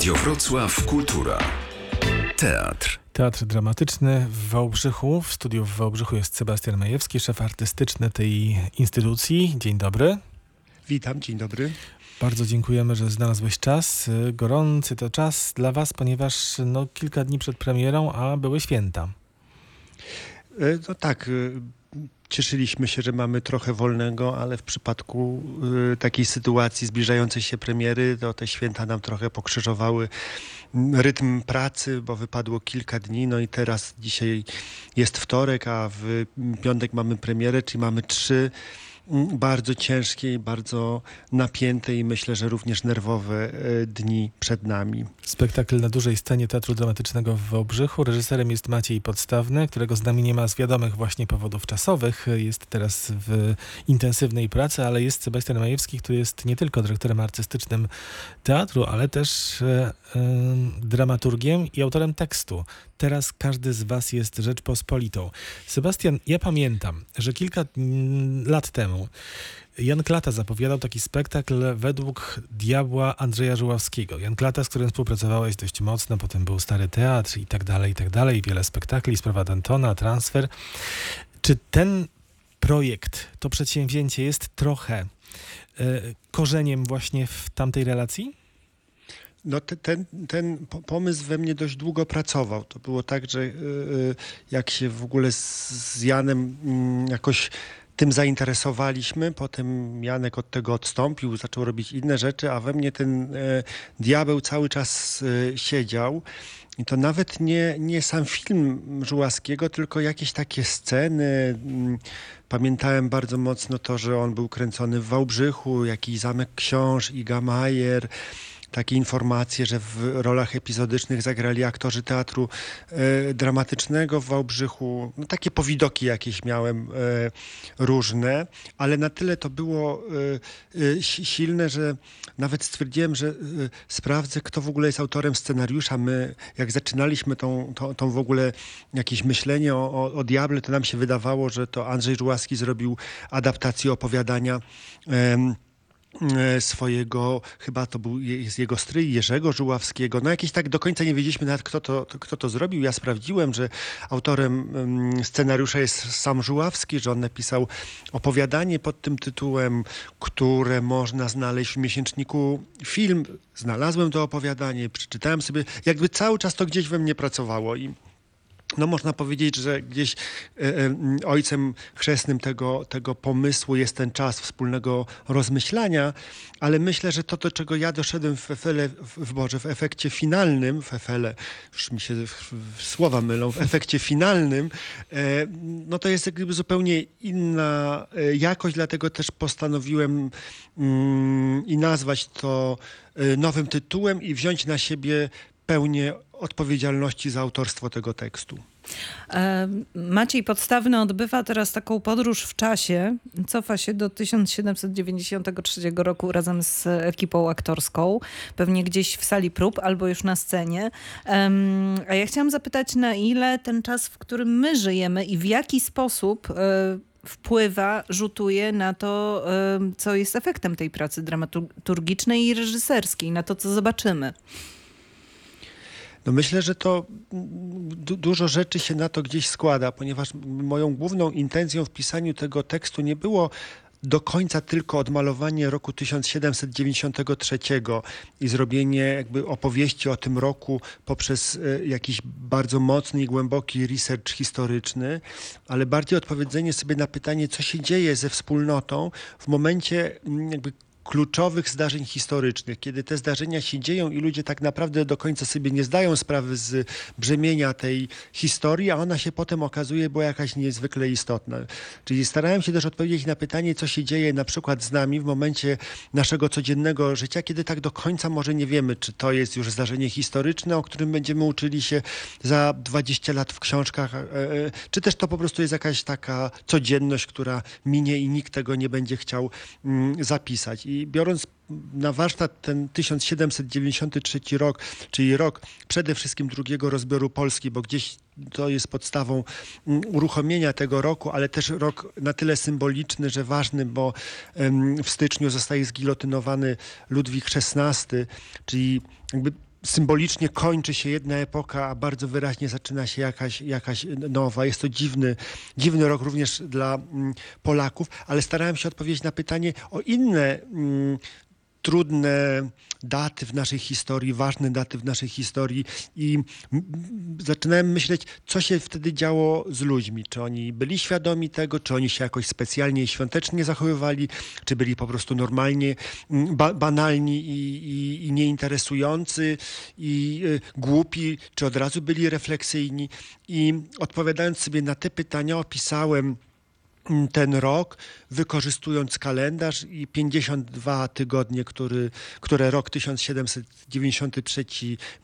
Radio Wrocław Kultura. Teatr. Teatr dramatyczny w Wałbrzychu. W studiu w Wałbrzychu jest Sebastian Majewski, szef artystyczny tej instytucji. Dzień dobry. Witam, dzień dobry. Bardzo dziękujemy, że znalazłeś czas. Gorący to czas dla Was, ponieważ no, kilka dni przed premierą, a były święta. E, no tak, e, cieszyliśmy się, że mamy trochę wolnego, ale w przypadku y, takiej sytuacji zbliżającej się premiery, to te święta nam trochę pokrzyżowały rytm pracy, bo wypadło kilka dni, no i teraz dzisiaj jest wtorek, a w piątek mamy premierę, czyli mamy trzy bardzo ciężkie i bardzo napięte i myślę, że również nerwowe e, dni przed nami. Spektakl na dużej scenie Teatru Dramatycznego w Wałbrzychu. Reżyserem jest Maciej Podstawny, którego z nami nie ma z wiadomych właśnie powodów czasowych. Jest teraz w intensywnej pracy, ale jest Sebastian Majewski, który jest nie tylko dyrektorem artystycznym teatru, ale też e, e, dramaturgiem i autorem tekstu. Teraz każdy z was jest Rzeczpospolitą. Sebastian, ja pamiętam, że kilka lat temu Jan Klata zapowiadał taki spektakl według diabła Andrzeja Żuławskiego. Jan Klata, z którym współpracowałeś dość mocno, potem był Stary Teatr i tak dalej, i tak dalej, wiele spektakli, sprawa Dantona, transfer. Czy ten projekt, to przedsięwzięcie jest trochę y, korzeniem właśnie w tamtej relacji? No te, ten, ten pomysł we mnie dość długo pracował. To było tak, że yy, jak się w ogóle z, Janem yy, jakoś tym zainteresowaliśmy. Potem Janek od tego odstąpił, zaczął robić inne rzeczy, a we mnie ten e, diabeł cały czas e, siedział. I to nawet nie, nie sam film Żułaskiego, tylko jakieś takie sceny. Mm, pamiętałem bardzo mocno to, że on był kręcony w Wałbrzychu, jakiś Zamek Książ, Iga Majer takie informacje, że w rolach epizodycznych zagrali aktorzy teatru e, dramatycznego w Wałbrzychu. No, takie powidoki jakieś miałem e, różne, ale na tyle to było e, silne, że nawet stwierdziłem, że sprawdzę, kto w ogóle jest autorem scenariusza. My, jak zaczynaliśmy tą, tą, tą w ogóle jakieś myślenie o, o, o Diable, to nam się wydawało, że to Andrzej Żułaski zrobił adaptację opowiadania swojego, chyba to był jest jego stryj Jerzego Żuławskiego. No jakieś tak do końca nie wiedzieliśmy nawet kto to, kto to zrobił. Ja sprawdziłem, że autorem scenariusza jest sam Żuławski, że on napisał opowiadanie pod tym tytułem, które można znaleźć w miesięczniku film. Znalazłem to opowiadanie, przeczytałem sobie, jakby cały czas to gdzieś we mnie pracowało i no można powiedzieć, że gdzieś e, e, ojcem chrzestnym tego, tego pomysłu jest ten czas wspólnego rozmyślania, ale myślę, że to, do czego ja doszedłem w Efele, w Boże, w efekcie finalnym, w Efele, już mi się słowa mylą, w efekcie finalnym, e, no to jest jakby zupełnie inna jakość, dlatego też postanowiłem mm, i nazwać to nowym tytułem i wziąć na siebie pełnię odpowiedzialności za autorstwo tego tekstu. E, Maciej Podstawny odbywa teraz taką podróż w czasie. Cofa się do 1793 roku razem z ekipą aktorską. Pewnie gdzieś w sali prób albo już na scenie. A ja chciałam zapytać, na ile ten czas, w którym my żyjemy i w jaki sposób e, wpływa, rzutuje na to, e, co jest efektem tej pracy dramaturgicznej i reżyserskiej, na to, co zobaczymy. No myślę, że to du dużo rzeczy się na to gdzieś składa, ponieważ moją główną intencją w pisaniu tego tekstu nie było do końca tylko odmalowanie roku 1793 i zrobienie jakby opowieści o tym roku poprzez e, jakiś bardzo mocny i głęboki research historyczny, ale bardziej odpowiedzenie sobie na pytanie, co się dzieje ze wspólnotą w momencie jakby kluczowych zdarzeń historycznych, kiedy te zdarzenia się dzieją i ludzie tak naprawdę do końca sobie nie zdają sprawy z brzemienia tej historii, a ona się potem okazuje była jakaś niezwykle istotna. Czyli starałem się też odpowiedzieć na pytanie, co się dzieje na przykład z nami w momencie naszego codziennego życia, kiedy tak do końca może nie wiemy, czy to jest już zdarzenie historyczne, o którym będziemy uczyli się za 20 lat w książkach, e, e, czy też to po prostu jest jakaś taka codzienność, która minie i nikt tego nie będzie chciał mm, zapisać. I biorąc na warsztat ten 1793 rok, czyli rok przede wszystkim drugiego rozbioru Polski, bo gdzieś to jest podstawą mm, uruchomienia tego roku, ale też rok na tyle symboliczny, że ważny, bo w styczniu zostaje zgilotynowany Ludwik XVI, czyli jakby symbolicznie kończy się jedna epoka, a bardzo wyraźnie zaczyna się jakaś, jakaś nowa. Jest to dziwny, dziwny rok również dla mm, Polaków, ale starałem się odpowiedzieć na pytanie o inne mm, trudne daty w naszej historii, ważne daty w naszej historii i zaczynałem myśleć, co się wtedy działo z ludźmi. Czy oni byli świadomi tego, czy oni się jakoś specjalnie świątecznie zachowywali, czy byli po prostu normalnie ba banalni i, i, i nieinteresujący i y, głupi, czy od razu byli refleksyjni. I odpowiadając sobie na te pytania opisałem ten rok, wykorzystując kalendarz i 52 tygodnie, który, które rok 1793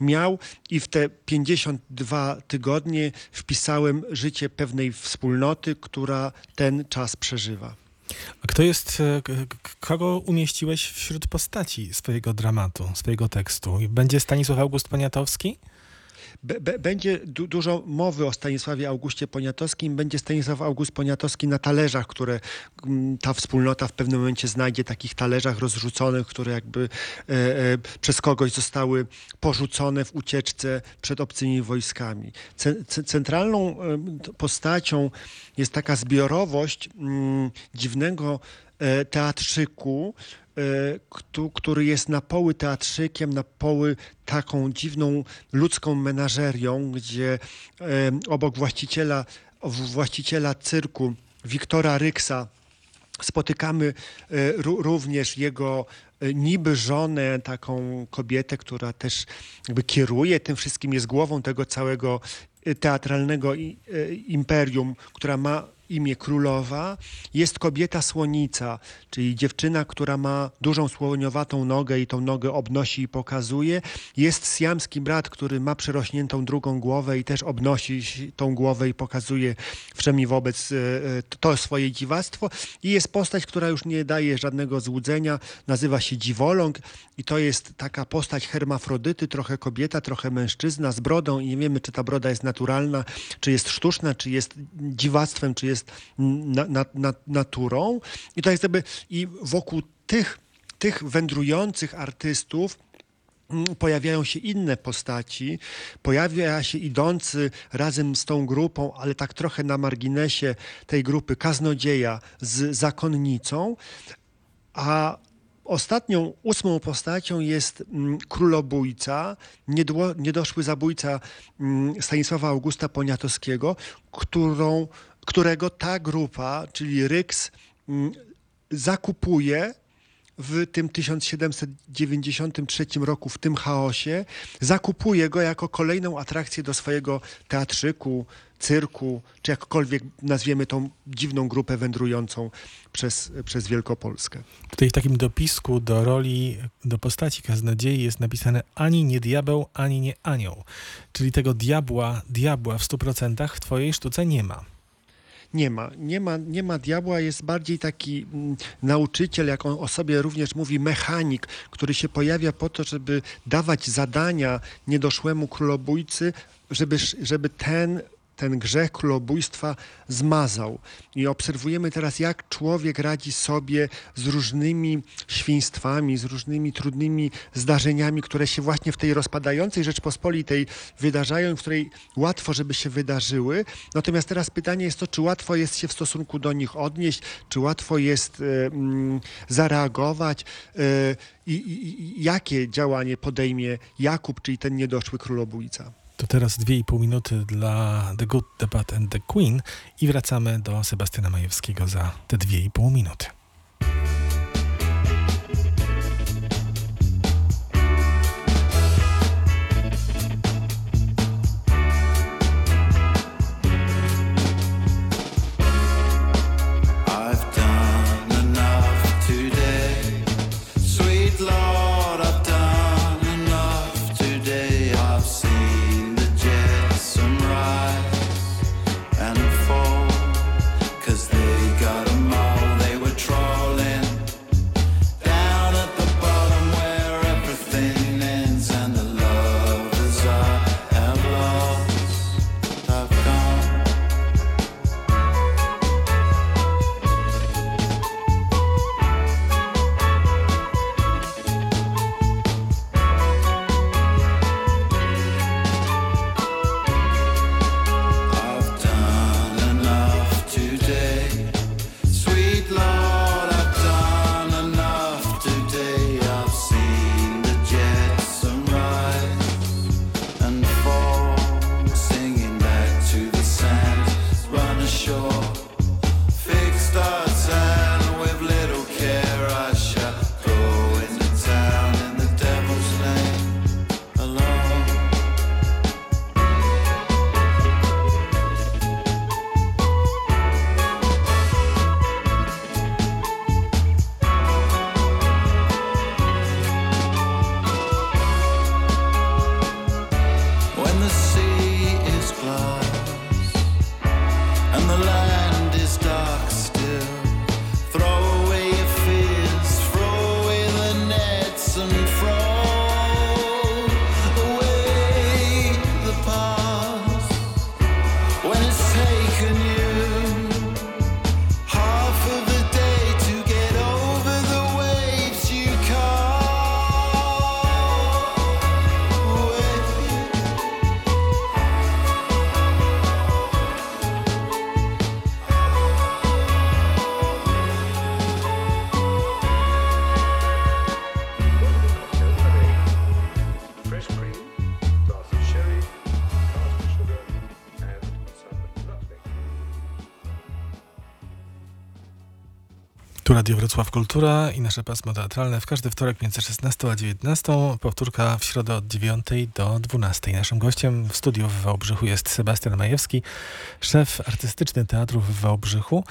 miał i w te 52 tygodnie wpisałem życie pewnej wspólnoty, która ten czas przeżywa. A kto jest, e, kogo umieściłeś wśród postaci swojego dramatu, swojego tekstu? Będzie Stanisław August Poniatowski? Będzie du dużo mowy o Stanisławie Augustie Poniatowskim. Będzie Stanisław August Poniatowski na talerzach, które mm, ta wspólnota w pewnym momencie znajdzie, takich talerzach rozrzuconych, które jakby e, e, przez kogoś zostały porzucone w ucieczce przed obcymi wojskami. C centralną postacią jest taka zbiorowość mm, dziwnego e, teatrzyku, który jest na poły teatrzykiem, na poły taką dziwną ludzką menażerią, gdzie e, obok właściciela, właściciela cyrku Wiktora Ryksa spotykamy e, również jego niby żonę, taką kobietę, która też jakby kieruje tym wszystkim, jest głową tego całego teatralnego imperium, która ma imię królowa, jest kobieta słonica, czyli dziewczyna, która ma dużą słoniowatą nogę i tą nogę obnosi i pokazuje. Jest siamski brat, który ma przerośniętą drugą głowę i też obnosi tą głowę i pokazuje wszemi wobec e, e, to swoje dziwactwo. I jest postać, która już nie daje żadnego złudzenia, nazywa się Dziwoląg i to jest taka postać hermafrodyty, trochę kobieta, trochę mężczyzna z brodą i nie wiemy, czy ta broda jest naturalna, czy jest sztuczna, czy jest dziwactwem, czy jest jest na, na, na, naturą. I to jest jakby, i wokół tych, tych wędrujących artystów mm, pojawiają się inne postaci, pojawia się idący razem z tą grupą, ale tak trochę na marginesie tej grupy kaznodzieja z zakonnicą, a Ostatnią, ósmą postacią jest mm, królobójca, niedoszły zabójca mm, Stanisława Augusta Poniatowskiego, którą którego ta grupa, czyli Ryks, mm, zakupuje w tym 1793 roku, w tym chaosie, zakupuje go jako kolejną atrakcję do swojego teatrzyku, cyrku, czy jakkolwiek nazwiemy tą dziwną grupę wędrującą przez, przez Wielkopolskę. Tutaj w takim dopisku do roli, do postaci kaznodziei jest napisane ani nie diabeł, ani nie anioł. Czyli tego diabła, diabła w stu procentach w twojej sztuce nie ma nie ma. Nie ma, nie ma diabła, jest bardziej taki mm, nauczyciel, jak on o sobie również mówi, mechanik, który się pojawia po to, żeby dawać zadania niedoszłemu królobójcy, żeby, żeby ten ten grzech królobójstwa zmazał. I obserwujemy teraz, jak człowiek radzi sobie z różnymi świństwami, z różnymi trudnymi zdarzeniami, które się właśnie w tej rozpadającej Rzeczpospolitej wydarzają, w której łatwo, żeby się wydarzyły. Natomiast teraz pytanie jest to, czy łatwo jest się w stosunku do nich odnieść, czy łatwo jest y, y, zareagować. Y, i, i, jakie działanie podejmie Jakub, czyli ten niedoszły królobójca? To teraz dwie i pół minuty dla The Good, The Bad and The Queen i wracamy do Sebastiana Majewskiego za te dwie i pół minuty. Radio Wrocław Kultura i nasze pasmo teatralne w każdy wtorek między 16 a 19. Powtórka w środę od 9 do 12. Naszym gościem w studiu w Wałbrzychu jest Sebastian Majewski, szef artystyczny teatru w Wałbrzychu.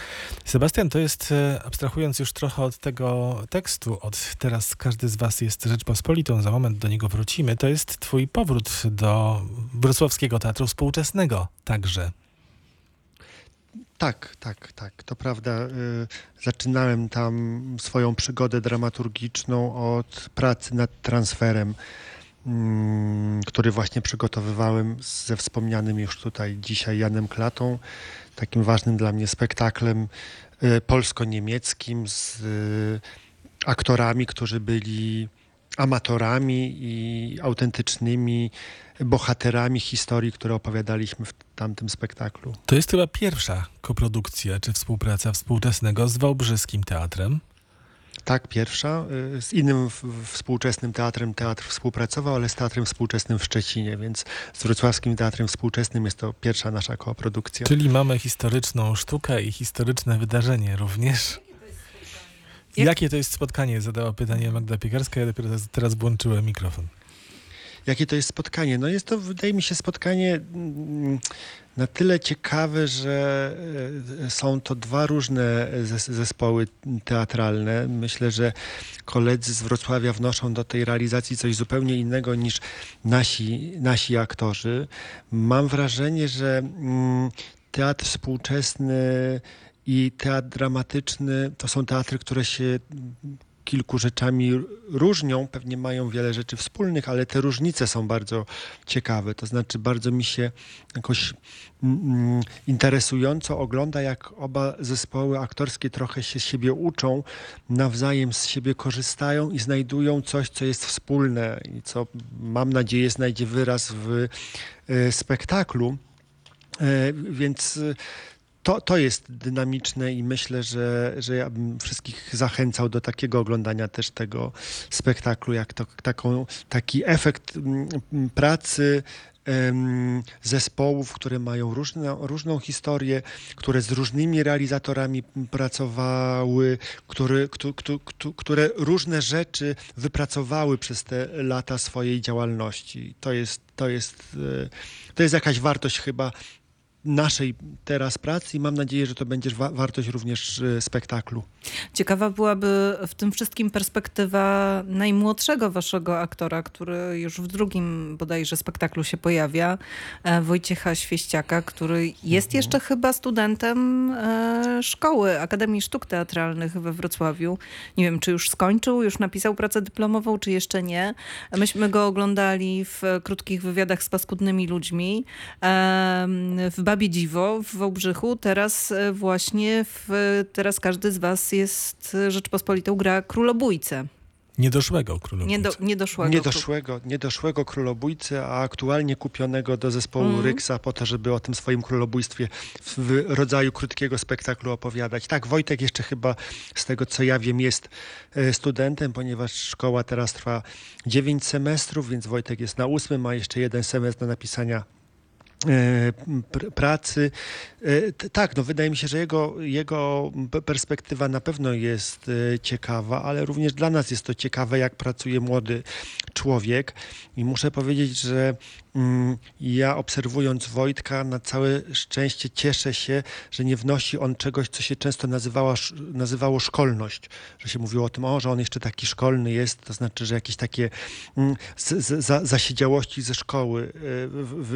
Sebastian to jest, e, abstrahując już trochę od tego tekstu, od teraz każdy z was jest Rzeczpospolitą, za moment do niego wrócimy, to jest twój powrót do wrocławskiego teatru współczesnego także. Tak, tak, tak. To prawda. y, Zaczynałem tam swoją przygodę dramaturgiczną od pracy nad transferem, mm, który właśnie przygotowywałem ze wspomnianym już tutaj dzisiaj Janem Klatą, takim ważnym dla mnie spektaklem y, polsko-niemieckim z y, aktorami, którzy byli amatorami i autentycznymi bohaterami historii, które opowiadaliśmy w tamtym spektaklu. To jest chyba pierwsza koprodukcja czy współpraca współczesnego z Wałbrzyskim Teatrem. Tak, pierwsza. Y, Z innym współczesnym teatrem teatr współpracował, ale z Teatrem Współczesnym w Szczecinie, więc z Wrocławskim Teatrem Współczesnym jest to pierwsza nasza koprodukcja. Czyli mamy historyczną sztukę i historyczne wydarzenie również. Jak- Jakie to jest spotkanie? Zadała pytanie Magda Piekarska. Ja dopiero teraz- włączyłem mikrofon. Jakie to jest spotkanie? No jest to, wydaje mi się, spotkanie mm, na tyle ciekawe, że e, są to dwa różne zes- zespoły teatralne. Myślę, że koledzy z Wrocławia wnoszą do tej realizacji coś zupełnie innego niż nasi, nasi aktorzy. Mam wrażenie, że mm, teatr współczesny i teatr dramatyczny to są teatry, które się kilku rzeczami różnią, pewnie mają wiele rzeczy wspólnych, ale te różnice są bardzo ciekawe. To znaczy, bardzo mi się jakoś mm, interesująco ogląda, jak oba zespoły aktorskie trochę się siebie uczą, nawzajem z siebie korzystają i znajdują coś, co jest wspólne i co mam nadzieję znajdzie wyraz w e, spektaklu. E, Więc to, to jest dynamiczne i myślę, że, że ja bym wszystkich zachęcał do takiego oglądania też tego spektaklu, jak to, taką, taki efekt mm, mm, pracy zespołów, które mają różne, różną historię, które z różnymi realizatorami pracowały, które, któ- któ- któ- które różne rzeczy wypracowały przez te lata swojej działalności. To jest, to jest, e, to jest jakaś wartość chyba naszej teraz pracy i mam nadzieję, że to będzie wa- wartość również e, spektaklu. Ciekawa byłaby w tym wszystkim perspektywa najmłodszego waszego aktora, który już w drugim bodajże spektaklu się pojawia, e, Wojciecha Świeściaka, który jest Mhm. jeszcze chyba studentem e, szkoły Akademii Sztuk Teatralnych we Wrocławiu. Nie wiem, czy już skończył, już napisał pracę dyplomową, czy jeszcze nie. Myśmy go oglądali w krótkich wywiadach z paskudnymi ludźmi em, w Babie Dziwo w Wałbrzychu. Teraz e, właśnie w, teraz każdy z was jest e, Rzeczpospolitą gra królobójcę. Niedoszłego królowicza. Nie do, niedoszłego. Niedoszłego, niedoszłego królobójcy, a aktualnie kupionego do zespołu Mhm. Ryksa po to, żeby o tym swoim królobójstwie w rodzaju krótkiego spektaklu opowiadać. Tak, Wojtek jeszcze chyba z tego co ja wiem jest e, studentem, ponieważ szkoła teraz trwa 9 semestrów, więc Wojtek jest na ósmym, ma jeszcze jeden semestr do napisania pracy. E, Tak, no wydaje mi się, że jego, jego perspektywa na pewno jest e, ciekawa, ale również dla nas jest to ciekawe, jak pracuje młody człowiek. I muszę powiedzieć, że mm, ja obserwując Wojtka, na całe szczęście cieszę się, że nie wnosi on czegoś, co się często nazywała, sz- nazywało szkolność. Że się mówiło o tym, o, że on jeszcze taki szkolny jest, to znaczy, że jakieś takie mm, z, z, za, zasiedziałości ze szkoły e,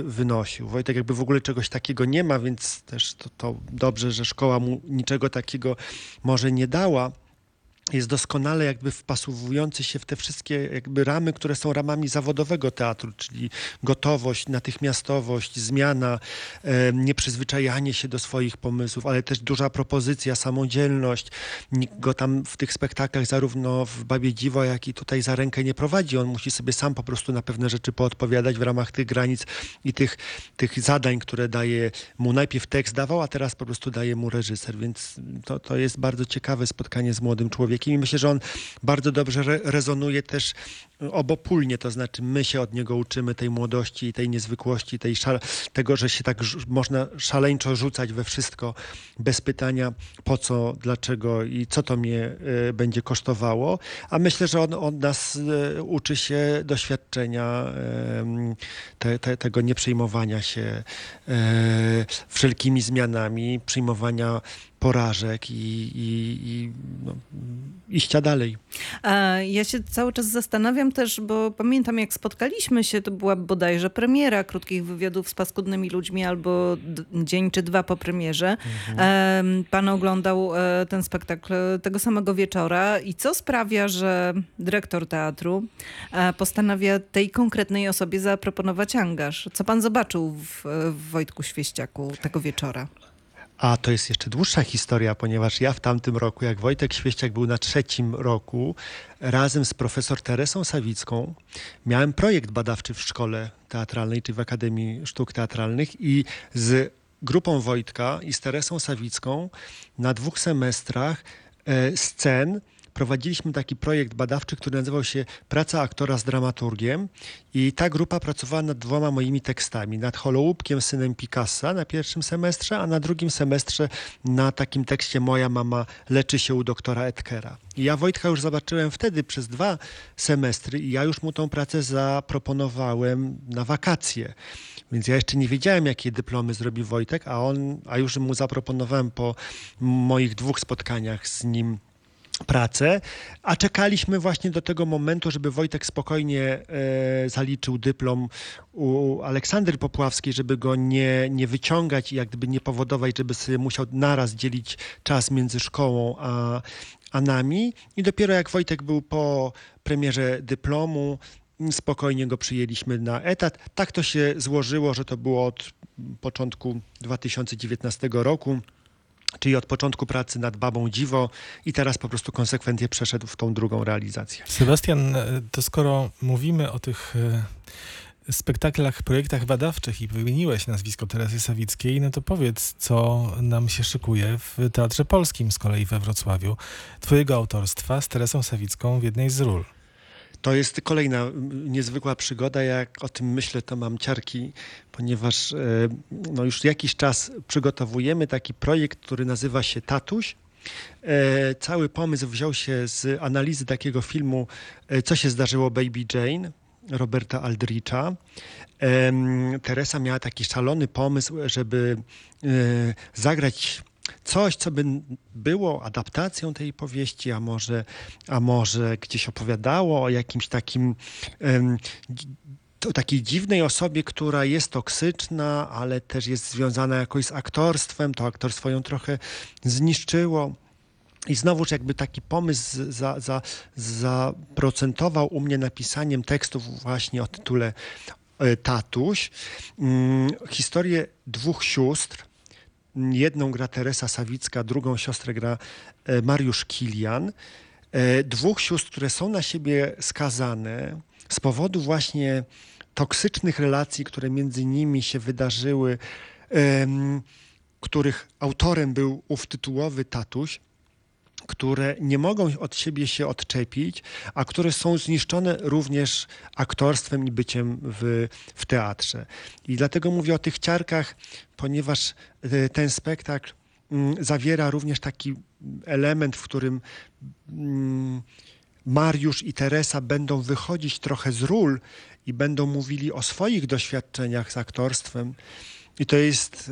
wynosił. Wojtek jakby w ogóle czegoś takiego nie ma, więc też to, to dobrze, że szkoła mu niczego takiego może nie dała jest doskonale jakby wpasowujący się w te wszystkie jakby ramy, które są ramami zawodowego teatru, czyli gotowość, natychmiastowość, zmiana, e, nieprzyzwyczajanie się do swoich pomysłów, ale też duża propozycja, samodzielność. Nikt go tam w tych spektaklach zarówno w Babie Dziwo, jak i tutaj za rękę nie prowadzi. On musi sobie sam po prostu na pewne rzeczy poodpowiadać w ramach tych granic i tych, tych zadań, które daje mu najpierw tekst dawał, a teraz po prostu daje mu reżyser, więc to, to jest bardzo ciekawe spotkanie z młodym człowiekiem myślę, że on bardzo dobrze re rezonuje też obopólnie, to znaczy my się od niego uczymy tej młodości, tej niezwykłości, tej tego, że się tak można szaleńczo rzucać we wszystko bez pytania po co, dlaczego i co to mnie e, będzie kosztowało. A myślę, że on od nas e, uczy się doświadczenia em, te, te, tego nieprzejmowania się e, wszelkimi zmianami, przyjmowania porażek i, i, i no, iścia dalej. Ja się cały czas zastanawiam też, bo pamiętam jak spotkaliśmy się, to była bodajże premiera krótkich wywiadów z paskudnymi ludźmi albo dzień czy dwa po premierze. Em, Pan oglądał e, ten spektakl tego samego wieczora i co sprawia, że dyrektor teatru e, postanawia tej konkretnej osobie zaproponować angaż? Co pan zobaczył w, w Wojtku Świeściaku tego wieczora? A to jest jeszcze dłuższa historia, ponieważ ja w tamtym roku, jak Wojtek Świeściak był na trzecim roku, razem z profesor Teresą Sawicką miałem projekt badawczy w szkole teatralnej, czy w Akademii Sztuk Teatralnych i z grupą Wojtka i z Teresą Sawicką na dwóch semestrach e, scen prowadziliśmy taki projekt badawczy, który nazywał się Praca aktora z dramaturgiem i ta grupa pracowała nad dwoma moimi tekstami. Nad Holoubkiem, synem Picassa na pierwszym semestrze, a na drugim semestrze na takim tekście Moja mama leczy się u doktora Etkera. Ja Wojtka już zobaczyłem wtedy przez dwa semestry i ja już mu tą pracę zaproponowałem na wakacje. Więc ja jeszcze nie wiedziałem, jakie dyplomy zrobi Wojtek, a on, a już mu zaproponowałem po moich dwóch spotkaniach z nim pracę, a czekaliśmy właśnie do tego momentu, żeby Wojtek spokojnie e, zaliczył dyplom u Aleksandry Popławskiej, żeby go nie, nie wyciągać i jak gdyby nie powodować, żeby sobie musiał naraz dzielić czas między szkołą a, a nami. I dopiero jak Wojtek był po premierze dyplomu, spokojnie go przyjęliśmy na etat. Tak to się złożyło, że to było od początku 2019 roku czyli od początku pracy nad Babą Dziwo i teraz po prostu konsekwentnie przeszedł w tą drugą realizację. Sebastian, e, to skoro mówimy o tych e, spektaklach, projektach badawczych i wymieniłeś nazwisko Teresy Sawickiej, no to powiedz, co nam się szykuje w Teatrze Polskim z kolei we Wrocławiu, twojego autorstwa z Teresą Sawicką w jednej z ról. To jest kolejna niezwykła przygoda. Jak o tym myślę, to mam ciarki, ponieważ e, no już jakiś czas przygotowujemy taki projekt, który nazywa się Tatuś. E, Cały pomysł wziął się z analizy takiego filmu e, Co się zdarzyło Baby Jane Roberta Aldricha. Teresa miała taki szalony pomysł, żeby zagrać coś, co by było adaptacją tej powieści, a może, a może gdzieś opowiadało o jakimś takim dzi- o takiej dziwnej osobie, która jest toksyczna, ale też jest związana jakoś z aktorstwem. To aktorstwo ją trochę zniszczyło. I znowuż jakby taki pomysł za, za, zaprocentował u mnie napisaniem tekstów właśnie o tytule e, Tatuś. Mm, Historię dwóch sióstr. Jedną gra Teresa Sawicka, drugą siostrę gra e, Mariusz Kilian. E, Dwóch sióstr, które są na siebie skazane z powodu właśnie toksycznych relacji, które między nimi się wydarzyły, których autorem był ów tytułowy tatuś, które nie mogą od siebie się odczepić, a które są zniszczone również aktorstwem i byciem w, w teatrze. I dlatego mówię o tych ciarkach, ponieważ e, ten spektakl mm, zawiera również taki element, w którym mm, Mariusz i Teresa będą wychodzić trochę z ról i będą mówili o swoich doświadczeniach z aktorstwem. I to jest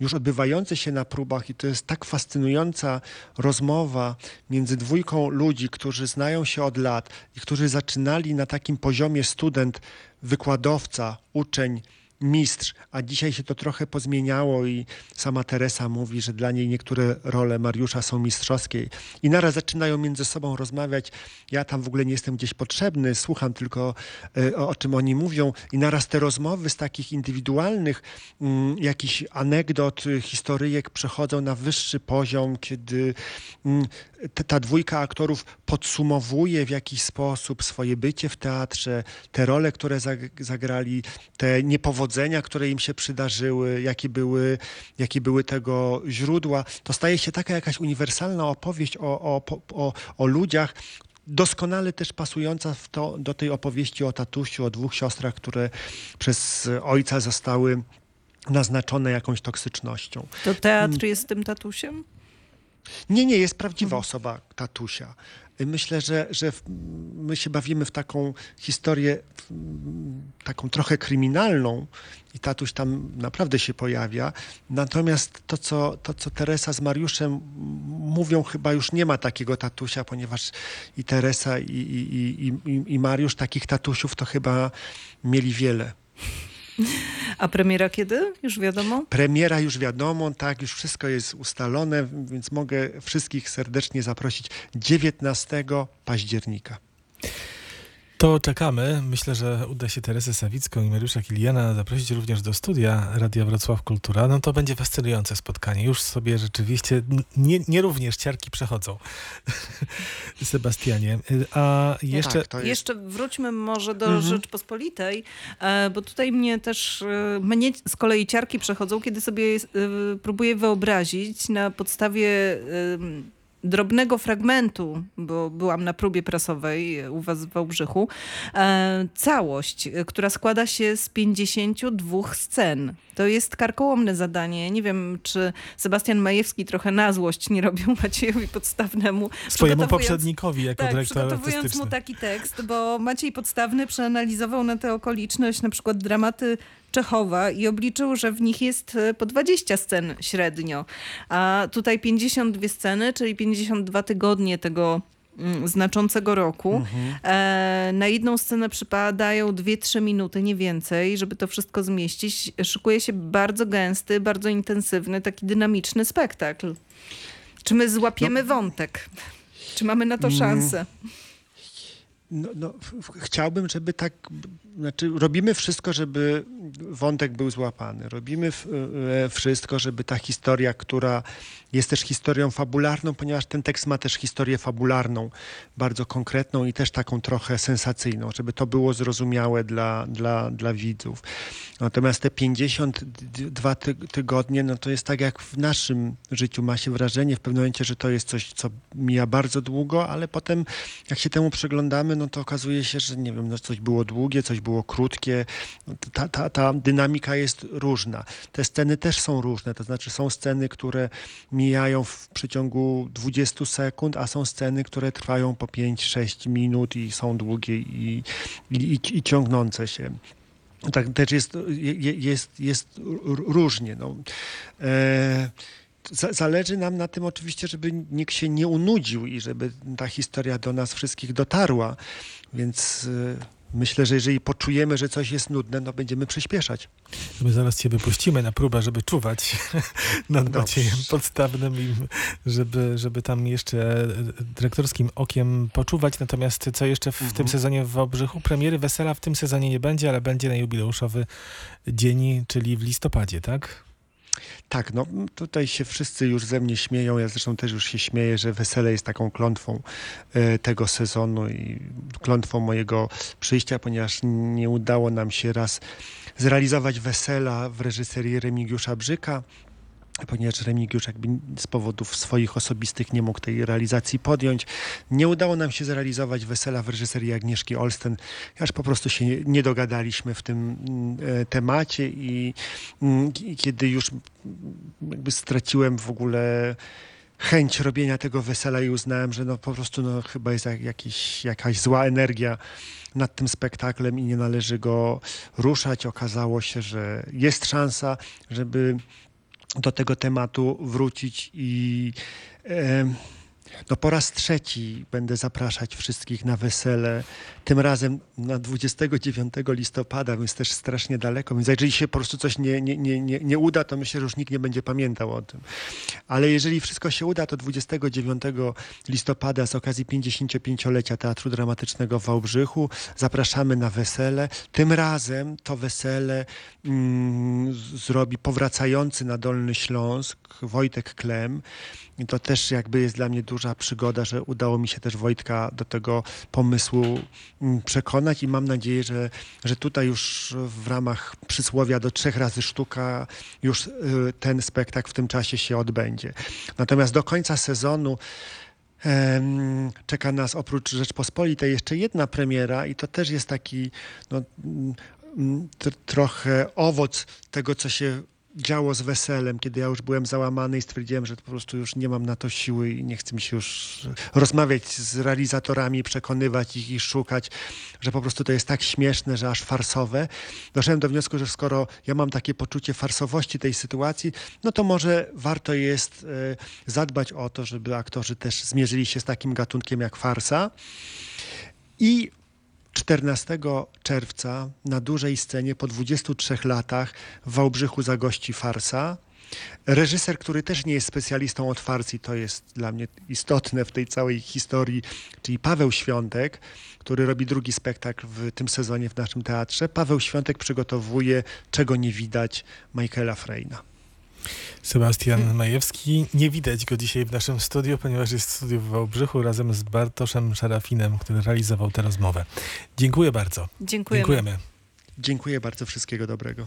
już odbywające się na próbach, i to jest tak fascynująca rozmowa między dwójką ludzi, którzy znają się od lat i którzy zaczynali na takim poziomie student, wykładowca, uczeń, mistrz, a dzisiaj się to trochę pozmieniało i sama Teresa mówi, że dla niej niektóre role Mariusza są mistrzowskie. I naraz zaczynają między sobą rozmawiać. Ja tam w ogóle nie jestem gdzieś potrzebny, słucham tylko e, o, o czym oni mówią. I naraz te rozmowy z takich indywidualnych mm, jakichś anegdot, y, historyjek przechodzą na wyższy poziom, kiedy mm, ta, dwójka aktorów podsumowuje w jakiś sposób swoje bycie w teatrze, te role, które zag- zagrali, te niepowodzenia, które im się przydarzyły, jakie były, jakie były tego źródła. To staje się taka jakaś uniwersalna opowieść o, o, o, o ludziach, doskonale też pasująca to, do tej opowieści o tatusiu, o dwóch siostrach, które przez ojca zostały naznaczone jakąś toksycznością. To teatr jest tym tatusiem? Nie, nie, jest prawdziwa osoba tatusia. Myślę, że, że my się bawimy w taką historię, taką trochę kryminalną i tatuś tam naprawdę się pojawia. Natomiast to, co, to, co Teresa z Mariuszem mówią, chyba już nie ma takiego tatusia, ponieważ i Teresa, i, i, i, i Mariusz takich tatusiów to chyba mieli wiele. A premiera kiedy? Już wiadomo? Premiera już wiadomo, tak, już wszystko jest ustalone, więc mogę wszystkich serdecznie zaprosić 19 października. To czekamy. Myślę, że uda się Teresę Sawicką i Mariusza Kiliana zaprosić również do studia Radia Wrocław Kultura. No to będzie fascynujące spotkanie. Już sobie rzeczywiście nie, nie również ciarki przechodzą. Sebastianie. A jeszcze... tak, to jest Jeszcze wróćmy może do Mhm. Rzeczpospolitej, e, bo tutaj mnie też, e, mnie z kolei ciarki przechodzą, kiedy sobie e, próbuję wyobrazić na podstawie drobnego fragmentu, bo byłam na próbie prasowej u was w Wałbrzychu, e, całość, e, która składa się z 52 scen. To jest karkołomne zadanie. Nie wiem, czy Sebastian Majewski trochę na złość nie robił Maciejowi Podstawnemu. Swojemu poprzednikowi jako tak, dyrektor przygotowując mu taki tekst, bo Maciej Podstawny przeanalizował na tę okoliczność na przykład dramaty Czechowa i obliczył, że w nich jest e, po 20 scen średnio. A tutaj 52 sceny, czyli 52 tygodnie tego mm, znaczącego roku. E, na jedną scenę przypadają 2-3 minuty, nie więcej, żeby to wszystko zmieścić. Szykuje się bardzo gęsty, bardzo intensywny, taki dynamiczny spektakl. Czy my złapiemy wątek? Czy mamy na to szansę? No, no, chciałbym, żeby tak, znaczy robimy wszystko, żeby wątek był złapany. Robimy e, wszystko, żeby ta historia, która jest też historią fabularną, ponieważ ten tekst ma też historię fabularną, bardzo konkretną i też taką trochę sensacyjną, żeby to było zrozumiałe dla, dla, dla widzów. Natomiast te 52 ty- tygodnie, no to jest tak jak w naszym życiu. Ma się wrażenie w pewnym momencie, że to jest coś, co mija bardzo długo, ale potem jak się temu przyglądamy, no to okazuje się, że nie wiem, no coś było długie, coś było krótkie. Ta, ta, ta dynamika jest różna. Te sceny też są różne, to znaczy są sceny, które mijają w przeciągu 20 sekund, a są sceny, które trwają po 5-6 minut i są długie i, i, i, i ciągnące się. Tak też jest, je- jest, jest różnie. No. E, Zależy nam na tym oczywiście, żeby nikt się nie unudził i żeby ta historia do nas wszystkich dotarła. Więc e, myślę, że jeżeli poczujemy, że coś jest nudne, no będziemy przyspieszać. My zaraz cię wypuścimy na próbę, żeby czuwać nad. Maciejem Podstawnym i żeby, żeby tam jeszcze dyrektorskim okiem poczuwać. Natomiast co jeszcze w Mhm. tym sezonie w Obrzychu? Premiery Wesela w tym sezonie nie będzie, ale będzie na jubileuszowy dzień, czyli w listopadzie, tak? Tak, no tutaj się wszyscy już ze mnie śmieją. Ja zresztą też już się śmieję, że wesele jest taką klątwą e, tego sezonu i klątwą mojego przyjścia, ponieważ nie udało nam się raz zrealizować wesela w reżyserii Remigiusza Brzyka. Ponieważ Remigiusz jakby z powodów swoich osobistych nie mógł tej realizacji podjąć. Nie udało nam się zrealizować wesela w reżyserii Agnieszki Olsten, aż po prostu się nie, dogadaliśmy w tym mm, e, temacie i, mm, kiedy już jakby straciłem w ogóle chęć robienia tego wesela i uznałem, że no po prostu no, chyba jest jak, jakiś, jakaś zła energia nad tym spektaklem i nie należy go ruszać. Okazało się, że jest szansa, żeby do tego tematu wrócić i no po raz trzeci będę zapraszać wszystkich na wesele. Tym razem na 29 listopada, więc też strasznie daleko. Więc jeżeli się po prostu coś nie, nie, nie, nie, nie uda, to myślę, że już nikt nie będzie pamiętał o tym. Ale jeżeli wszystko się uda, to 29 listopada z okazji 55-lecia Teatru Dramatycznego w Wałbrzychu zapraszamy na wesele. Tym razem to wesele mm, zrobi powracający na Dolny Śląsk Wojtek Klem. I to też jakby jest dla mnie duża przygoda, że udało mi się też Wojtka do tego pomysłu przekonać i mam nadzieję, że, że tutaj już w ramach przysłowia do trzech razy sztuka już y, ten spektakl w tym czasie się odbędzie. Natomiast do końca sezonu Czeka nas oprócz Rzeczpospolitej jeszcze jedna premiera i to też jest taki no, mm, mm, tr- trochę owoc tego, co się działo z weselem, kiedy ja już byłem załamany i stwierdziłem, że po prostu już nie mam na to siły i nie chcę mi się już rozmawiać z realizatorami, przekonywać ich i szukać, że po prostu to jest tak śmieszne, że aż farsowe. Doszedłem do wniosku, że skoro ja mam takie poczucie farsowości tej sytuacji, no to może warto jest e, zadbać o to, żeby aktorzy też zmierzyli się z takim gatunkiem jak farsa. I 14 czerwca na dużej scenie po 23 latach w Wałbrzychu zagości farsa. Reżyser, który też nie jest specjalistą od fars i to jest dla mnie istotne w tej całej historii, czyli Paweł Świątek, który robi drugi spektakl w tym sezonie w naszym teatrze. Paweł Świątek przygotowuje Czego nie widać Michaela Freina. Sebastian Majewski. Nie widać go dzisiaj w naszym studiu, ponieważ jest w studiu w Wałbrzychu razem z Bartoszem Szarafinem, który realizował tę rozmowę. Dziękuję bardzo. Dziękujemy. Dziękujemy. Dziękuję bardzo, wszystkiego dobrego.